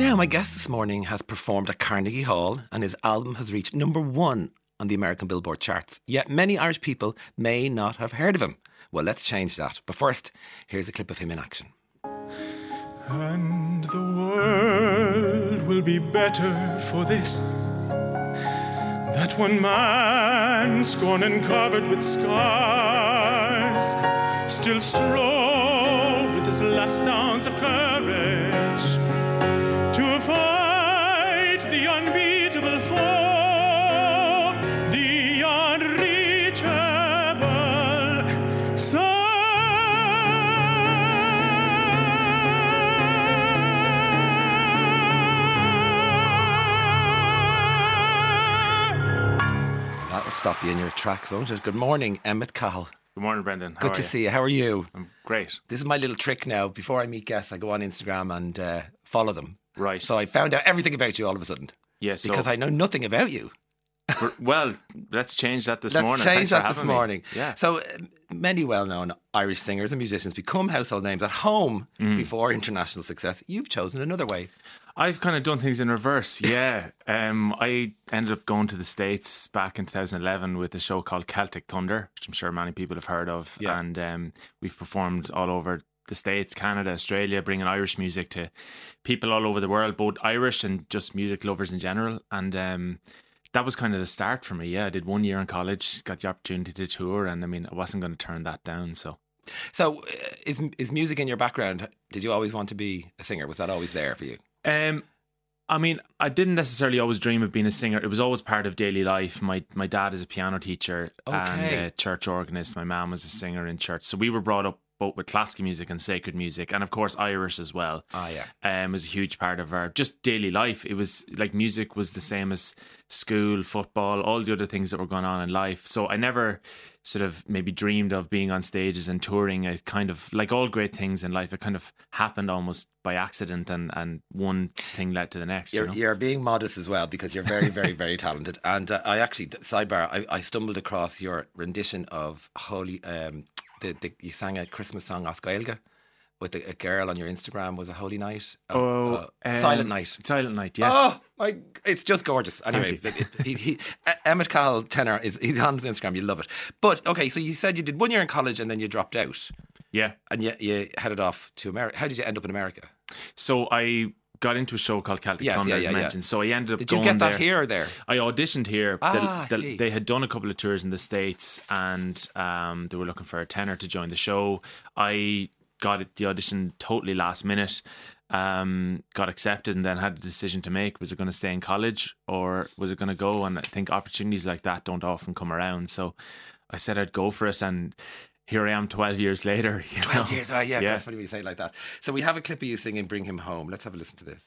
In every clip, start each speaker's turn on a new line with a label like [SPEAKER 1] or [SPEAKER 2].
[SPEAKER 1] Now, my guest this morning has performed at Carnegie Hall and his album has reached number one on the American Billboard charts. Yet many Irish people may not have heard of him. Well, let's change that. But first, here's a clip of him in action.
[SPEAKER 2] And the world will be better for this. That one man, scorned and covered with scars, still strove with his last ounce of courage
[SPEAKER 1] stop you in your tracks, won't it? Good morning, Emmet Cahill.
[SPEAKER 3] Good morning, Brendan. How
[SPEAKER 1] Good to
[SPEAKER 3] you?
[SPEAKER 1] see you. How are you?
[SPEAKER 3] I'm great.
[SPEAKER 1] This is my little trick now. Before I meet guests, I go on Instagram and uh, follow them.
[SPEAKER 3] Right.
[SPEAKER 1] So I found out everything about you all of a sudden
[SPEAKER 3] yeah, so
[SPEAKER 1] because I know nothing about you.
[SPEAKER 3] well, let's change that this
[SPEAKER 1] Let's
[SPEAKER 3] morning.
[SPEAKER 1] change
[SPEAKER 3] Thanks
[SPEAKER 1] that this
[SPEAKER 3] having me.
[SPEAKER 1] morning.
[SPEAKER 3] Yeah.
[SPEAKER 1] So uh, many well-known Irish singers and musicians become household names at home
[SPEAKER 3] Mm.
[SPEAKER 1] before international success. You've chosen another way.
[SPEAKER 3] I've kind of done things in reverse. Yeah. um, I ended up going to the States back in 2011 with a show called Celtic Thunder, which I'm sure many people have heard of.
[SPEAKER 1] Yeah.
[SPEAKER 3] And um, we've performed all over the States, Canada, Australia, bringing Irish music to people all over the world, both Irish and just music lovers in general. And um, that was kind of the start for me. Yeah, I did one year in college, got the opportunity to tour, and I mean, I wasn't going to turn that down. So
[SPEAKER 1] So uh, is is music in your background? Did you always want to be a singer? Was that always there for you?
[SPEAKER 3] Um, I mean, I didn't necessarily always dream of being a singer. It was always part of daily life. My my dad is a piano teacher
[SPEAKER 1] Okay.
[SPEAKER 3] and a church organist. My mom was a singer in church, so we were brought up both with classical music and sacred music, and of course Irish as well.
[SPEAKER 1] Ah, yeah.
[SPEAKER 3] Um, was a huge part of our just daily life. It was like music was the same as school, football, all the other things that were going on in life. So I never sort of maybe dreamed of being on stages and touring. It kind of like all great things in life, it kind of happened almost by accident, and and one thing led to the next.
[SPEAKER 1] You're,
[SPEAKER 3] you know?
[SPEAKER 1] you're being modest as well because you're very, very, very talented. And uh, I actually, sidebar, I, I stumbled across your rendition of Holy. Um, the, the you sang a Christmas song, Oscailga, with a, a girl on your Instagram. Was a Holy Night?
[SPEAKER 3] Oh,
[SPEAKER 1] uh,
[SPEAKER 3] um,
[SPEAKER 1] Silent Night.
[SPEAKER 3] Silent Night. Yes.
[SPEAKER 1] Oh my! It's just gorgeous. Anyway, it- it- he, he, Emmet Cahill tenor is he's on his Instagram. You love it. But okay, so you said you did one year in college and then you dropped out
[SPEAKER 3] Yeah.
[SPEAKER 1] and you you headed off to America. How did you end up in America?
[SPEAKER 3] So I got into a show called Celtic
[SPEAKER 1] Yes,
[SPEAKER 3] Thunder,
[SPEAKER 1] yeah,
[SPEAKER 3] as
[SPEAKER 1] yeah, yeah.
[SPEAKER 3] mentioned. So I ended up
[SPEAKER 1] Did you get that
[SPEAKER 3] there.
[SPEAKER 1] here or there?
[SPEAKER 3] I auditioned here.
[SPEAKER 1] Ah,
[SPEAKER 3] the-
[SPEAKER 1] see.
[SPEAKER 3] they had done a couple of tours in the States and um, they were looking for a tenor to join the show. I got it, the audition totally last minute, um, got accepted, and then had a decision to make. Was it going to stay in college or was it going to go? And I think opportunities like that don't often come around. So I said I'd go for it. And here I am 12 years later. You know?
[SPEAKER 1] 12 years, right? Yeah,
[SPEAKER 3] Yeah.
[SPEAKER 1] that's funny when you say it like that. So we have a clip of you singing Bring Him Home. Let's have a listen to this.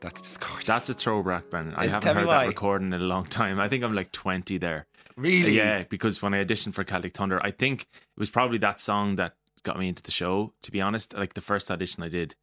[SPEAKER 1] That's gorgeous.
[SPEAKER 3] That's a throwback, Brendan. I
[SPEAKER 1] Is-
[SPEAKER 3] haven't
[SPEAKER 1] tell me
[SPEAKER 3] heard
[SPEAKER 1] why.
[SPEAKER 3] that recording in a long time. I think I'm like 20 there.
[SPEAKER 1] really
[SPEAKER 3] Yeah, because when I auditioned for Celtic Thunder, I think it was probably that song that got me into the show. To be honest, like the first audition I did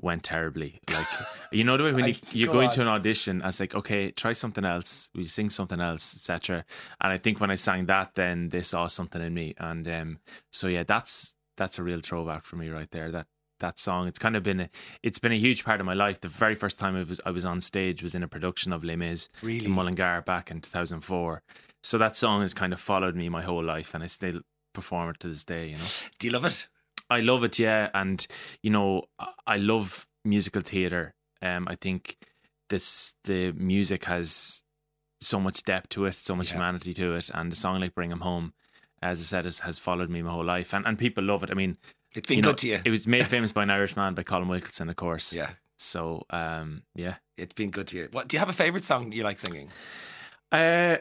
[SPEAKER 3] went terribly. Like you know the way when you,
[SPEAKER 1] I-
[SPEAKER 3] you
[SPEAKER 1] go
[SPEAKER 3] go into an audition, I was like, okay, try something else. We sing something else, etc. And I think when I sang that, then they saw something in me, and um, so yeah, that's that's a real throwback for me right there. That that song, it's kind of been a, it's been a huge part of my life. The very first time I was I was on stage was in a production of Les Mis
[SPEAKER 1] Really?
[SPEAKER 3] in Mullingar back in 2004. So that song has kind of followed me my whole life, and I still perform it to this day. You know,
[SPEAKER 1] Do you love it?
[SPEAKER 3] I love it, yeah, and you know, I- love musical theatre. Um, I think this the music has so much depth to it, so much
[SPEAKER 1] Yeah.
[SPEAKER 3] humanity to it, and the song like "Bring 'Em Home," as I said, has, has followed me my whole life, and and people love it. I mean,
[SPEAKER 1] It's been
[SPEAKER 3] you know,
[SPEAKER 1] good to you.
[SPEAKER 3] It was made famous by an Irishman by Colm Wilkinson, of course.
[SPEAKER 1] yeah.
[SPEAKER 3] So, um, yeah.
[SPEAKER 1] It's been good to you. What do you have a favourite song you like singing?
[SPEAKER 3] Uh,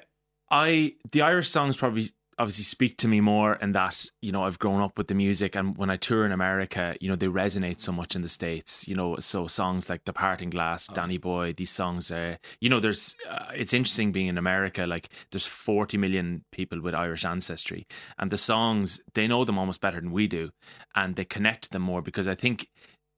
[SPEAKER 3] I the Irish songs probably obviously speak to me more and that you know I've grown up with the music. And when I tour in America you know they resonate so much in the states you know so songs like The Parting Glass Danny Boy these songs uh, you know there's uh, it's interesting being in America like there's 40 million people with Irish ancestry and the songs they know them almost better than we do and they connect them more because I think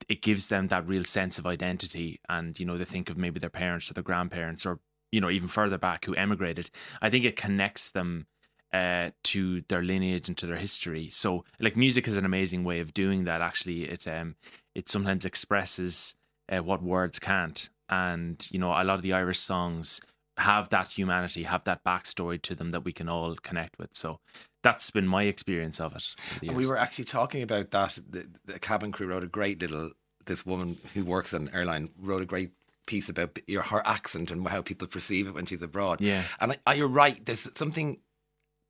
[SPEAKER 3] it gives them that real sense of identity and you know they think of maybe their parents or their grandparents or you know even further back who emigrated. I think it connects them uh, to their lineage and to their history. So, like, music is an amazing way of doing that. Actually, it um, it sometimes expresses uh, what words can't, and you know, a lot of the Irish songs have that humanity, have that backstory to them that we can all connect with. So, that's been my experience of it.
[SPEAKER 1] And we were actually talking about that. The, the cabin crew wrote a great little. This woman who works on an airline wrote a great piece about your her accent and how people perceive it when she's abroad.
[SPEAKER 3] Yeah.
[SPEAKER 1] and I, I, you're right. There's something.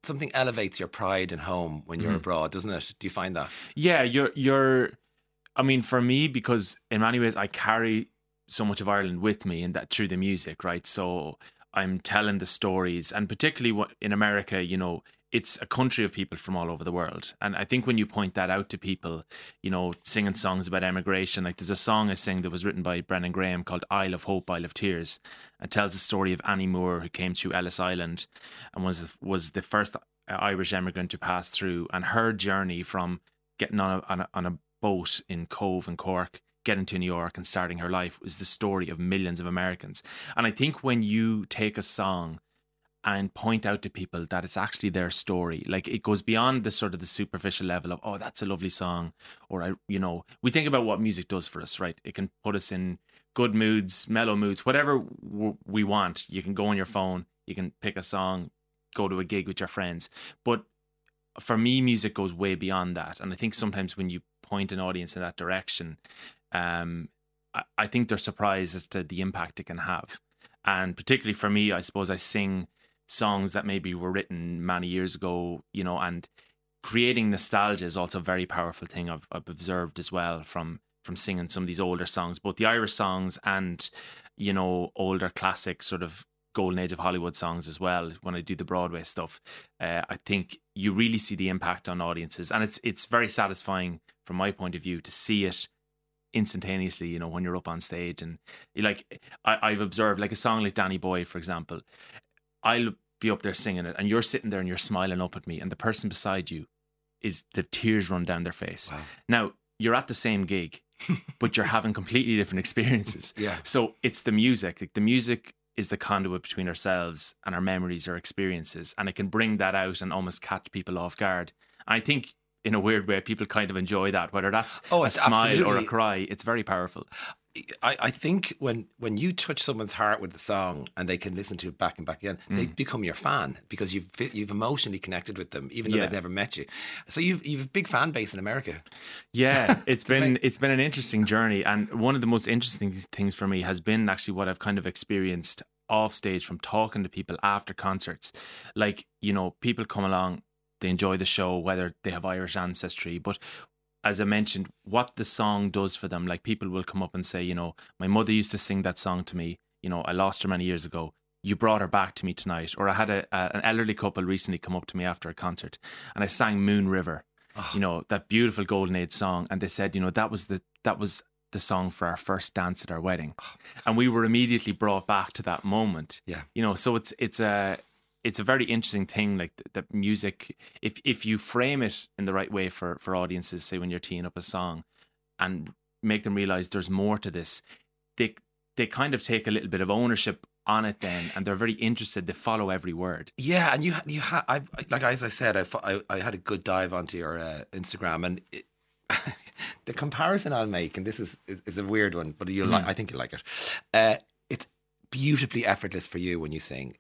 [SPEAKER 1] Something elevates your pride in home when you're
[SPEAKER 3] Mhm.
[SPEAKER 1] abroad, doesn't it? Do you find that?
[SPEAKER 3] yeah you're you're i mean for me because in many ways i carry so much of ireland with me and that through the music right so i'm telling the stories and particularly what in america you know it's a country of people from all over the world and i think when you point that out to people you know singing songs about emigration like there's a song i sing that was written by brendan graham called isle of hope isle of tears and tells the story of annie moore who came to ellis island and was was the first uh, irish immigrant to pass through and her journey from getting on a, on a, on a boat in Cobh and Cork, getting to New York and starting her life was the story of millions of Americans. And I think when you take a song and point out to people that it's actually their story, like it goes beyond the sort of the superficial level of, oh, that's a lovely song. Or I, you know, we think about what music does for us, right? It can put us in good moods, mellow moods, whatever w- we want. You can go on your phone, you can pick a song, go to a gig with your friends. But for me, music goes way beyond that. And I think sometimes when you point an audience in that direction, um, I, I think they're surprised as to the impact it can have. And particularly for me, I suppose I sing songs that maybe were written many years ago, you know, and creating nostalgia is also a very powerful thing I've, I've observed as well from from singing some of these older songs, both the Irish songs and you know older classic sort of golden age of Hollywood songs as well. When I do the Broadway stuff, uh, I think you really see the impact on audiences, and it's it's very satisfying from my point of view to see it instantaneously. You know, when you're up on stage, and like I, I've observed like a song like Danny Boy, for example. I'll be up there singing it, and you're sitting there and you're smiling up at me, and the person beside you is the tears run down their face.
[SPEAKER 1] Wow.
[SPEAKER 3] Now you're at the same gig, but you're having completely different experiences.
[SPEAKER 1] Yeah.
[SPEAKER 3] So it's the music. Like the music is the conduit between ourselves and our memories our experiences, and it can bring that out and almost catch people off guard. I think. In a weird way, people kind of enjoy that. Whether that's
[SPEAKER 1] Oh,
[SPEAKER 3] a smile or a cry, it's very powerful.
[SPEAKER 1] I, I think when, when you touch someone's heart with the song and they can listen to it back and back again, they
[SPEAKER 3] Mm.
[SPEAKER 1] become your fan because you've you've emotionally connected with them, even though
[SPEAKER 3] Yeah.
[SPEAKER 1] they've never met you. So you've you've a big fan base in America.
[SPEAKER 3] Yeah, it's been it's been an interesting journey, and one of the most interesting things for me has been actually what I've kind of experienced off stage from talking to people after concerts. Like you know, people come along, they enjoy the show, whether they have Irish ancestry, but as I mentioned, what the song does for them. Like people will come up and say, you know, my mother used to sing that song to me. You know, I lost her many years ago. You brought her back to me tonight. Or I had a, a an elderly couple recently come up to me after a concert, and I sang Moon River ah. you know that beautiful golden age song and they said you know that was the that was the song for our first dance at our wedding oh, and we were immediately brought back to that moment
[SPEAKER 1] Yeah.
[SPEAKER 3] you know so it's it's a it's a very interesting thing like the, the music if if you frame it in the right way for for audiences say when you're teeing up a song and make them realize there's more to this they they kind of take a little bit of ownership on it then and they're very interested they follow every word
[SPEAKER 1] Yeah, and you you ha- I've like as I said, I, I I had a good dive onto your uh, Instagram, and it, the comparison I'll make, and this is is, a weird one, but you will like I think you like it. Uh, it's beautifully effortless for you when you sing.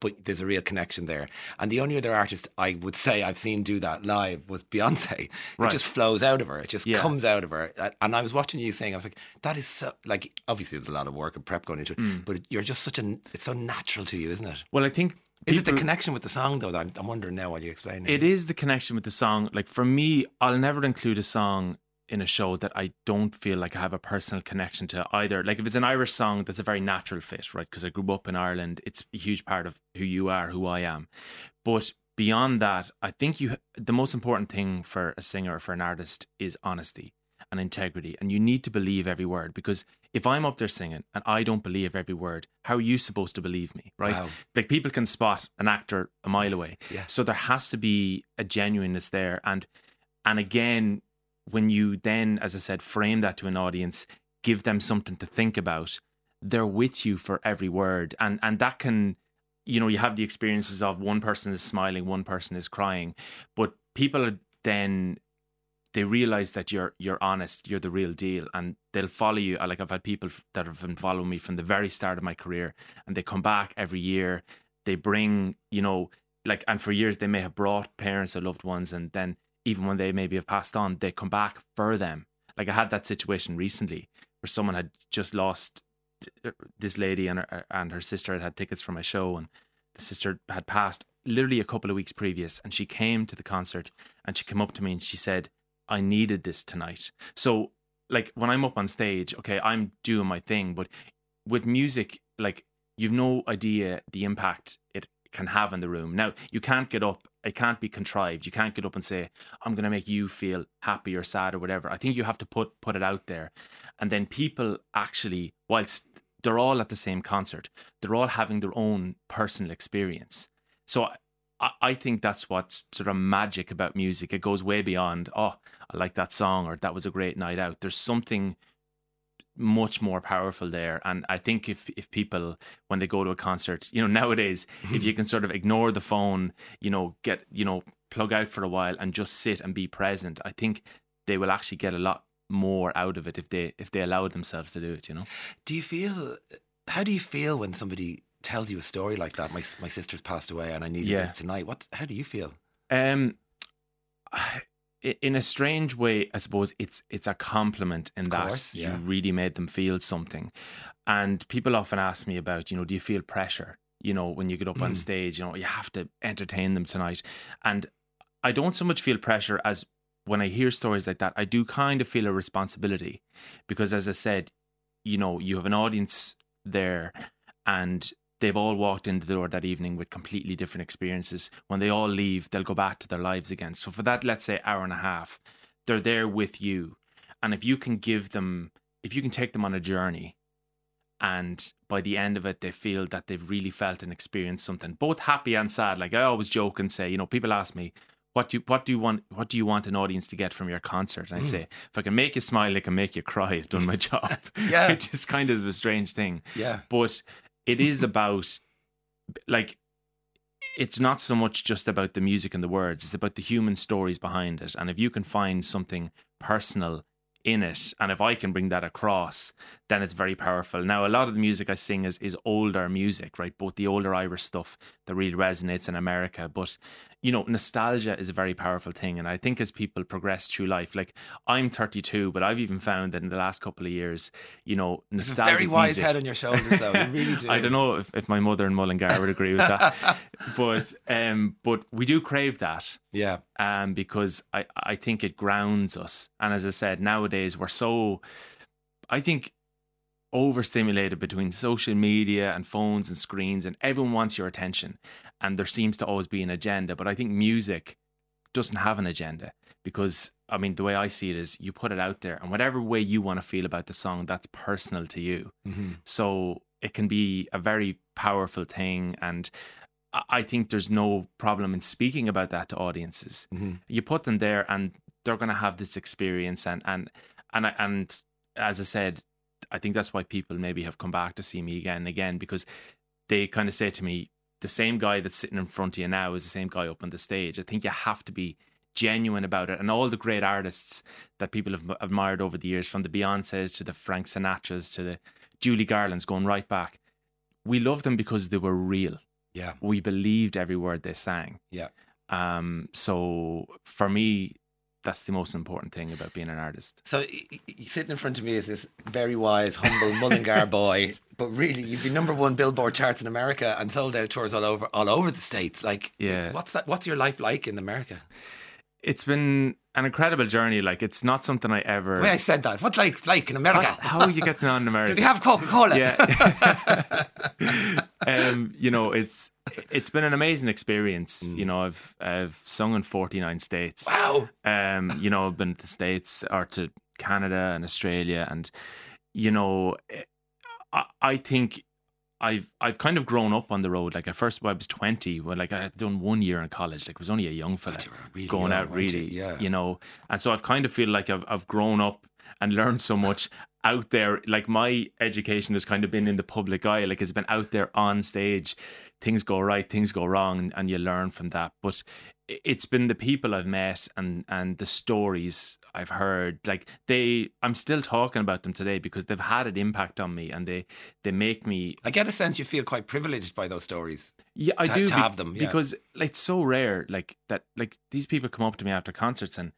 [SPEAKER 1] But there's a real connection there, and the only other artist I would say I've seen do that live was Beyonce. It just flows out of her. It just
[SPEAKER 3] Yeah.
[SPEAKER 1] comes out of her. And I was watching you saying, I was like, that is so like obviously there's a lot of work and prep going into it,
[SPEAKER 3] Mm.
[SPEAKER 1] but you're just such a. It's so natural to you, isn't it?
[SPEAKER 3] well i think
[SPEAKER 1] Is it the connection with the song though? That I'm, I'm wondering now while you explain
[SPEAKER 3] It is the connection with the song. Like for me, I'll never include a song in a show that I don't feel like I have a personal connection to either. Like if it's an Irish song, that's a very natural fit, right? Because I grew up in Ireland. It's a huge part of who you are, who I am. But beyond that, I think you the most important thing for a singer or for an artist is honesty and integrity, and you need to believe every word because if I'm up there singing and I don't believe every word, how are you supposed to believe me, right?
[SPEAKER 1] Wow.
[SPEAKER 3] Like people can spot an actor a mile away,
[SPEAKER 1] Yeah.
[SPEAKER 3] so there has to be a genuineness there, and and again, when you then, as I said, frame that to an audience, give them something to think about, they're with you for every word, and and that can you know you have the experiences of one person is smiling one person is crying but people are then they realize that you're you're honest you're the real deal and they'll follow you. Like i've had people that have been following me from the very start of my career and they come back every year they bring you know like and for years they may have brought parents or loved ones and then even when they maybe have passed on they come back for them. Like i had that situation recently where someone had just lost this lady and her uh, and her sister had had tickets for my show and the sister had passed literally a couple of weeks previous and she came to the concert and she came up to me and she said I needed this tonight. So like when I'm up on stage okay I'm doing my thing but with music like you've no idea the impact it can have in the room. Now you can't get up it can't be contrived. You can't get up and say i'm going to make you feel happy or sad or whatever. I think you have to put put it out there. And then people actually whilst they're all at the same concert they're all having their own personal experience. So I, I think that's what's sort of magic about music. It goes way beyond oh i like that song or that was a great night out. There's something much more powerful there and i think if if people when they go to a concert you know nowadays if you can sort of ignore the phone you know get you know plug out for a while and just sit and be present i think they will actually get a lot more out of it if they if they allow themselves to do it you know
[SPEAKER 1] Do you feel? How do you feel when somebody tells you a story like that? My my sister's passed away, and I needed
[SPEAKER 3] Yeah.
[SPEAKER 1] this tonight. What? How do you feel?
[SPEAKER 3] Um, i- in a strange way, I suppose it's it's a compliment in that
[SPEAKER 1] course, yeah.
[SPEAKER 3] you really made them feel something. And people often ask me about, you know, do you feel pressure? You know, when you get up on
[SPEAKER 1] Mm.
[SPEAKER 3] stage, you know, you have to entertain them tonight. And I don't so much feel pressure as when I hear stories like that, I do kind of feel a responsibility because, as I said, you know, you have an audience there and they've all walked into the door that evening with completely different experiences. When they all leave, they'll go back to their lives again. So for that, let's say hour and a half, they're there with you. And if you can give them, if you can take them on a journey and by the end of it, they feel that they've really felt and experienced something, both happy and sad. Like I always joke and say, you know, people ask me, what do you, what do you want what do you want an audience to get from your concert? And I hmm. say, if I can make you smile, I can make you cry. I've done my job.
[SPEAKER 1] Yeah.
[SPEAKER 3] Which is kind of a strange thing
[SPEAKER 1] Yeah.
[SPEAKER 3] but it is about like it's not so much just about the music and the words it's about the human stories behind it. And if you can find something personal in it and if i can bring that across then it's very powerful. Now a lot of the music i sing is is older music right? Both the older irish stuff that really resonates in america but you know nostalgia is a very powerful thing and i think as people progress through life like i'm 32 but i've even found that in the last couple of years you know nostalgia.
[SPEAKER 1] very wise
[SPEAKER 3] music,
[SPEAKER 1] head on your shoulders, though. You really do.
[SPEAKER 3] I don't know if, if my mother and Mullingar would agree with that, but um, but we do crave that
[SPEAKER 1] Yeah.
[SPEAKER 3] um, because I I think it grounds us, and as I said, nowadays we're so, I think, overstimulated between social media and phones and screens, and everyone wants your attention, and there seems to always be an agenda. But I think music doesn't have an agenda because I mean the way I see it is you put it out there, and whatever way you want to feel about the song, that's personal to you.
[SPEAKER 1] Mm-hmm.
[SPEAKER 3] So it can be a very powerful thing. And I- think there's no problem in speaking about that to audiences.
[SPEAKER 1] Mm-hmm.
[SPEAKER 3] You put them there and they're going to have this experience. And, and, and, I- and as I said, I think that's why people maybe have come back to see me again and again because they kind of say to me, the same guy that's sitting in front of you now is the same guy up on the stage. I think you have to be genuine about it. And all the great artists that people have admired over the years, from the Beyoncés to the Frank Sinatras to the Judy Garlands, going right back, we love them because they were real.
[SPEAKER 1] Yeah.
[SPEAKER 3] We believed every word they sang.
[SPEAKER 1] Yeah.
[SPEAKER 3] Um. So for me, that's the most important thing about being an artist.
[SPEAKER 1] So sitting in front of me is this very wise, humble Mullingar boy, but really you've been number one Billboard charts in America and sold out tours all over all over the states. Like,
[SPEAKER 3] Yeah.
[SPEAKER 1] what's that? What's your life like in America?
[SPEAKER 3] It's been an incredible journey. Like it's not something I ever.
[SPEAKER 1] The way I said that. What's like like in America?
[SPEAKER 3] how, how are you getting on in America?
[SPEAKER 1] Do they have Coca Cola?
[SPEAKER 3] yeah um you know it's it's been an amazing experience
[SPEAKER 1] Mm.
[SPEAKER 3] you know i've i've sung in 49 states
[SPEAKER 1] Wow.
[SPEAKER 3] um you know i've been to the states or to canada and australia and you know i, I think I've I've kind of grown up on the road. Like at first, when I was twenty, when like I had done one year in college, like I was only a young fella
[SPEAKER 1] you really
[SPEAKER 3] going
[SPEAKER 1] young,
[SPEAKER 3] out
[SPEAKER 1] weren't you?
[SPEAKER 3] really,
[SPEAKER 1] Yeah.
[SPEAKER 3] you know. And so I've kind of feel like I've I've grown up and learned so much out there. Like my education has kind of been in the public eye. Like it's been out there on stage. Things go right, things go wrong, and you learn from that. But i- it's been the people I've met and and the stories I've heard. Like they, I'm still talking about them today because they've had an impact on me, and they they make me
[SPEAKER 1] I get a sense you feel quite privileged by those stories.
[SPEAKER 3] yeah, I
[SPEAKER 1] to-
[SPEAKER 3] do
[SPEAKER 1] to
[SPEAKER 3] be-
[SPEAKER 1] have them, yeah.
[SPEAKER 3] because like, it's so rare. Like that, like these people come up to me after concerts and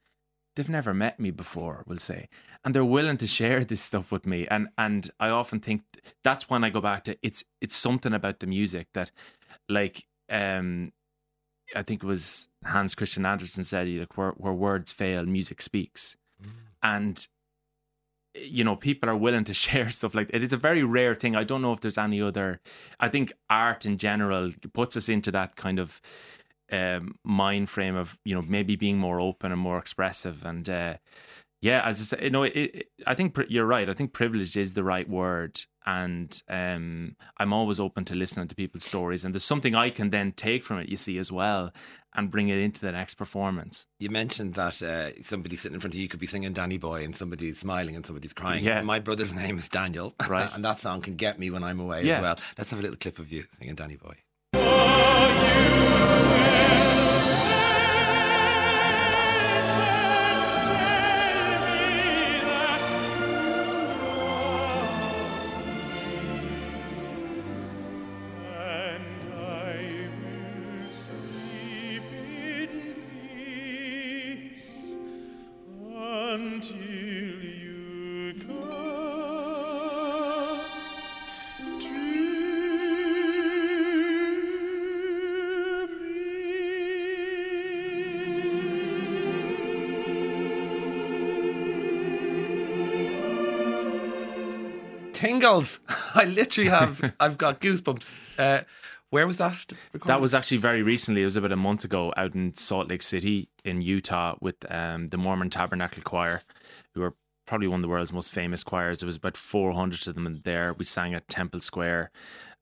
[SPEAKER 3] they've never met me before. We'll say, and they're willing to share this stuff with me. And and I often think that's when I go back to it's it's something about the music that, like, um, I think it was Hans Christian Andersen said, like, where where words fail, music speaks, and you know people are willing to share stuff like it is a very rare thing. I don't know if there's any other i think art in general puts us into that kind of um, mind frame of you know maybe being more open and more expressive. And uh, yeah as i said you know it, it, i think pri- you're right. I think privilege is the right word and um, i'm always open to listening to people's stories and there's something i can then take from it you see as well and bring it into the next performance
[SPEAKER 1] You mentioned that uh, somebody sitting in front of you could be singing Danny Boy and somebody's smiling and somebody's crying.
[SPEAKER 3] Yeah.
[SPEAKER 1] My brother's name is Daniel.
[SPEAKER 3] Right.
[SPEAKER 1] and that song can get me when I'm away
[SPEAKER 3] Yeah.
[SPEAKER 1] as well. Let's have a little clip of you singing Danny Boy.
[SPEAKER 2] I
[SPEAKER 1] literally have, I've got goosebumps. Uh, where was that?
[SPEAKER 3] That was actually very recently. It was about a month ago out in Salt Lake City in Utah with um, the Mormon Tabernacle Choir, who are probably one of the world's most famous choirs. There was about 400 of them there. We sang at Temple Square.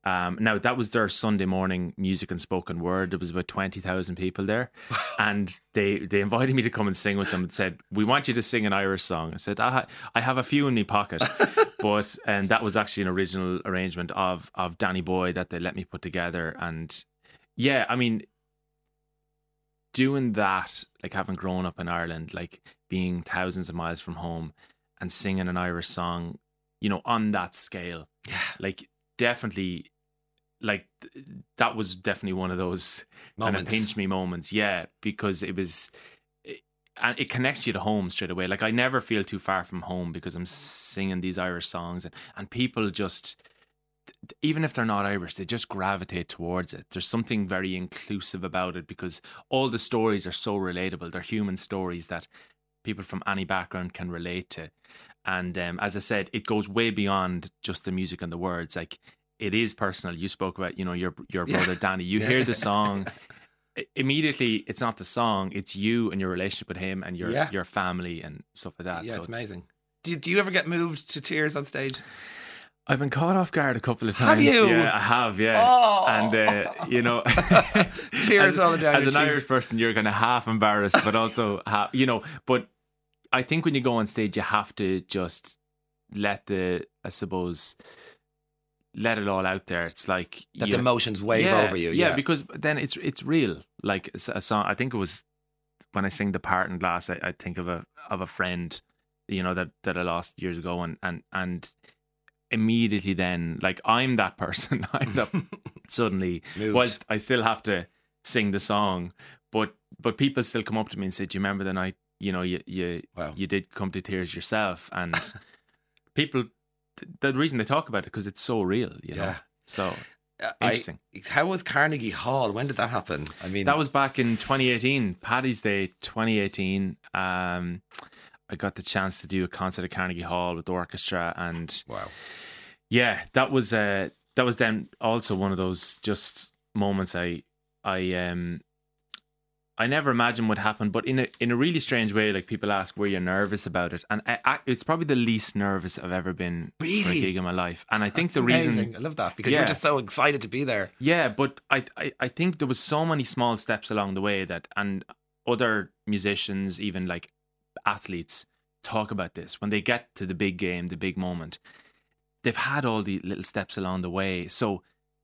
[SPEAKER 3] Um, now, that was their Sunday morning music and spoken word. There was about 20,000 people there. and they, they invited me to come and sing with them and said, We want you to sing an Irish song. I said, I, ha- I have a few in my pocket. but and that was actually an original arrangement of of Danny Boy that they let me put together and yeah I mean doing that like having grown up in Ireland like being thousands of miles from home and singing an Irish song you know on that scale
[SPEAKER 1] Yeah.
[SPEAKER 3] like definitely like th- that was definitely one of those kind of pinch me moments. Yeah because it was it, and it connects you to home straight away. Like i never feel too far from home because i'm singing these irish songs and, and people just even if they're not irish they just gravitate towards it. There's something very inclusive about it because all the stories are so relatable. They're human stories that people from any background can relate to. And um, as i said it goes way beyond just the music and the words. Like it is personal you spoke about you know your your
[SPEAKER 1] Yeah.
[SPEAKER 3] brother danny you
[SPEAKER 1] Yeah.
[SPEAKER 3] hear the song immediately it's not the song it's you and your relationship with him and your
[SPEAKER 1] Yeah.
[SPEAKER 3] your family and stuff like that
[SPEAKER 1] yeah,
[SPEAKER 3] so
[SPEAKER 1] it's amazing. Do you, do you ever get moved to tears on stage?
[SPEAKER 3] i've been caught off guard a couple of times.
[SPEAKER 1] Have you?
[SPEAKER 3] yeah i have yeah
[SPEAKER 1] Oh.
[SPEAKER 3] and uh, you know
[SPEAKER 1] Tears
[SPEAKER 3] as,
[SPEAKER 1] rolling down
[SPEAKER 3] as an
[SPEAKER 1] cheeks.
[SPEAKER 3] irish person you're kind of half embarrassed but also half you know but i think when you go on stage you have to just let the i suppose let it all out there it's like
[SPEAKER 1] That
[SPEAKER 3] you-
[SPEAKER 1] the emotions wave
[SPEAKER 3] yeah,
[SPEAKER 1] over you.
[SPEAKER 3] Yeah,
[SPEAKER 1] Yeah.
[SPEAKER 3] because then it's it's real. Like a song. I think it was when I sing the Parting Glass. I, I think of a of a friend, you know that that I lost years ago, and and and immediately then, like I'm that person. I'm that suddenly.
[SPEAKER 1] Moved.
[SPEAKER 3] Whilst I still have to sing the song, but but people still come up to me and say, "Do you remember the night? You know, you you
[SPEAKER 1] Wow.
[SPEAKER 3] you did come to tears yourself." And people, the reason they talk about it because it's so real. You know.
[SPEAKER 1] Yeah.
[SPEAKER 3] So
[SPEAKER 1] uh, I-
[SPEAKER 3] Interesting.
[SPEAKER 1] how was Carnegie Hall? When did that happen? I mean,
[SPEAKER 3] That was back in 2018, Paddy's Day 2018. Um, I got the chance to do a concert at Carnegie Hall with the orchestra, and
[SPEAKER 1] wow.
[SPEAKER 3] yeah, that was uh, that was then also one of those just moments I I um I never imagined would happen, but in a in a really strange way. Like people ask, were you nervous about it? And I, I, it's probably the least nervous I've ever been for a gig in my life. And I think
[SPEAKER 1] That's
[SPEAKER 3] the reason.
[SPEAKER 1] I love that because you're just so excited to be there.
[SPEAKER 3] Yeah, but I, I I think there was so many small steps along the way that and other musicians, even like athletes, talk about this when they get to the big game, the big moment. They've had all the little steps along the way, so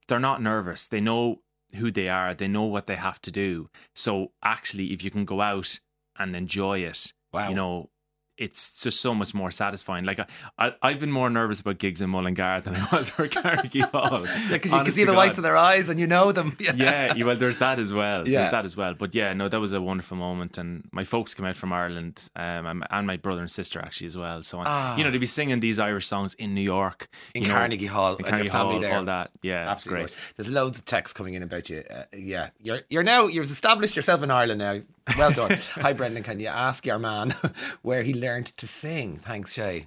[SPEAKER 3] they're not nervous. They know who they are. They know what they have to do. So actually, if you can go out and enjoy it,
[SPEAKER 1] Wow.
[SPEAKER 3] you know. It's just so much more satisfying. Like I, I, I've been more nervous about gigs in Mullingar than I was for Carnegie Hall.
[SPEAKER 1] Yeah, because you can see
[SPEAKER 3] to
[SPEAKER 1] the whites
[SPEAKER 3] God
[SPEAKER 1] of their eyes and you know them. Yeah.
[SPEAKER 3] yeah, well, there's that as well.
[SPEAKER 1] Yeah.
[SPEAKER 3] There's that as well. But yeah, no, that was a wonderful moment, and my folks came out from Ireland, um, and- my brother and sister actually as well. So
[SPEAKER 1] Ah.
[SPEAKER 3] you know, they'd be singing these Irish songs in New York,
[SPEAKER 1] In
[SPEAKER 3] you know,
[SPEAKER 1] Carnegie Hall
[SPEAKER 3] in
[SPEAKER 1] and
[SPEAKER 3] Carnegie
[SPEAKER 1] your family there.
[SPEAKER 3] all that. Yeah, that's great.
[SPEAKER 1] right. There's loads of texts coming in about you. Uh, yeah, you're you're now you've established yourself in Ireland now. Well done. Hi, Brendan. Can you ask your man where he learned to sing? Thanks, Shay.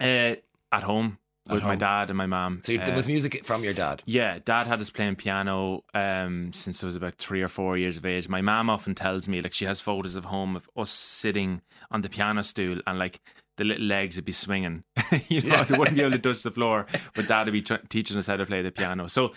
[SPEAKER 3] Uh, at home with my dad and my mom.
[SPEAKER 1] So there
[SPEAKER 3] Uh,
[SPEAKER 1] was music from your dad.
[SPEAKER 3] Yeah, dad had us playing piano um, since I was about three or four years of age. My mom often tells me, like, she has photos of home of us sitting on the piano stool and, like, the little legs would be swinging. you know, they wouldn't be able to touch the floor, but dad would be tr- teaching us how to play the piano. So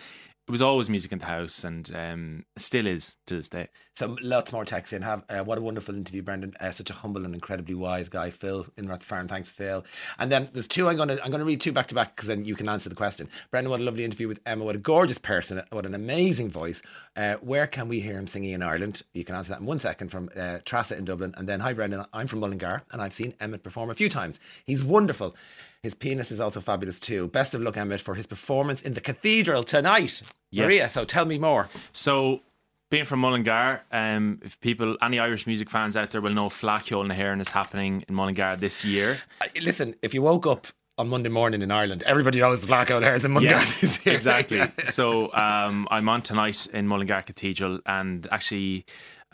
[SPEAKER 3] it was always music in the house and um, still is to this day.
[SPEAKER 1] So lots more texts in. Have uh, what a wonderful interview, Brendan. Uh, such a humble and incredibly wise guy, Phil in Rathfarnham. Thanks, Phil. And then there's two. I'm gonna I'm gonna read two back to back because then you can answer the question. Brendan, what a lovely interview with Emma. What a gorgeous person. What an amazing voice. Uh, where can we hear him singing in Ireland? You can answer that in one second from uh, in Dublin. And then hi, Brendan. I'm from Mullingar and I've seen Emmet perform a few times. He's wonderful. His penis is also fabulous too. Best of luck, Emmet, for his performance in the cathedral tonight.
[SPEAKER 3] Yes.
[SPEAKER 1] Maria, so tell me more.
[SPEAKER 3] So, being from Mullingar, um, if people, any Irish music fans out there will know Fleadh Cheoil na hÉireann is happening in Mullingar this year.
[SPEAKER 1] I- listen, if you woke up on Monday morning in Ireland, everybody knows the blackout hairs in Monday.
[SPEAKER 3] Yes, exactly. So um, I'm on tonight in Mullingar Cathedral, and actually,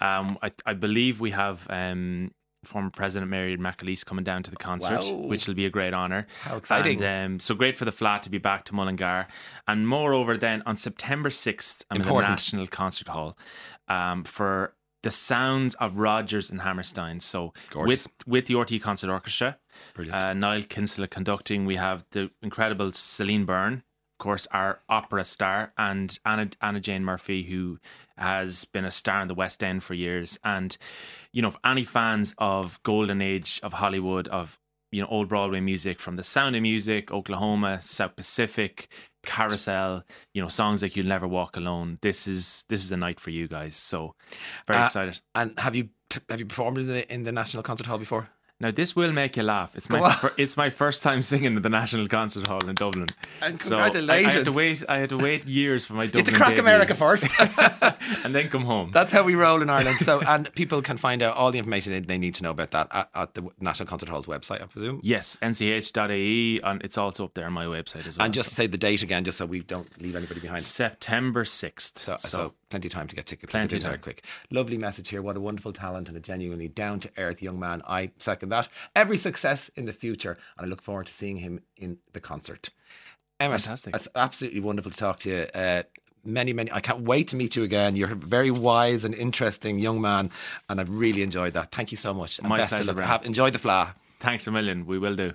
[SPEAKER 3] um, I, I believe we have um, former President Mary McAleese coming down to the concert,
[SPEAKER 1] Wow.
[SPEAKER 3] which will be a great honour.
[SPEAKER 1] How exciting.
[SPEAKER 3] And um, so great for the Fleadh to be back to Mullingar. And moreover, then on September 6th, I'm in the National Concert Hall um, for the sounds of Rodgers and Hammerstein. So
[SPEAKER 1] Gorgeous.
[SPEAKER 3] with with the RTÉ Concert Orchestra,
[SPEAKER 1] Brilliant.
[SPEAKER 3] uh, Niall Kinsella conducting. We have the incredible Celine Byrne, course, our opera star, and Anna, Anna Jane Murphy, who has been a star in the West End for years. And, you know, any fans of golden age of Hollywood, of, you know, old Broadway music from The Sound of Music, Oklahoma, South Pacific, Carousel, you know, songs like You'll Never Walk Alone. This is this is a night for you guys. So very
[SPEAKER 1] Uh,
[SPEAKER 3] excited.
[SPEAKER 1] and have you have you performed in the in the National Concert Hall before?
[SPEAKER 3] Now this will make you laugh. It's my fir- it's my first time singing at the National Concert Hall in Dublin.
[SPEAKER 1] And
[SPEAKER 3] So I- I, had to wait. I had to wait years for my Dublin
[SPEAKER 1] It's a crack
[SPEAKER 3] debut,
[SPEAKER 1] America first.
[SPEAKER 3] and then come home.
[SPEAKER 1] That's how we roll in Ireland. So, and people can find out all the information they, they need to know about that at, at the National Concert Hall's website, I presume.
[SPEAKER 3] yes, nch.ie, and it's also up there on my website as well.
[SPEAKER 1] And just say the date again, just so we don't leave anybody behind.
[SPEAKER 3] September sixth.
[SPEAKER 1] So,
[SPEAKER 3] So,
[SPEAKER 1] so, plenty of time to get tickets.
[SPEAKER 3] Plenty of
[SPEAKER 1] very
[SPEAKER 3] time.
[SPEAKER 1] quick. Lovely message here. What a wonderful talent and a genuinely down to earth young man. I second that. Every success in the future, and I look forward to seeing him in the concert. Emma,
[SPEAKER 3] Fantastic.
[SPEAKER 1] It's absolutely wonderful to talk to you. Uh, many, many. I can't wait to meet you again. You're a very wise and interesting young man, and I've really enjoyed that. Thank you so much. And
[SPEAKER 3] My
[SPEAKER 1] best
[SPEAKER 3] pleasure,
[SPEAKER 1] of luck. Have, enjoy the Fleadh.
[SPEAKER 3] thanks a million. We will do.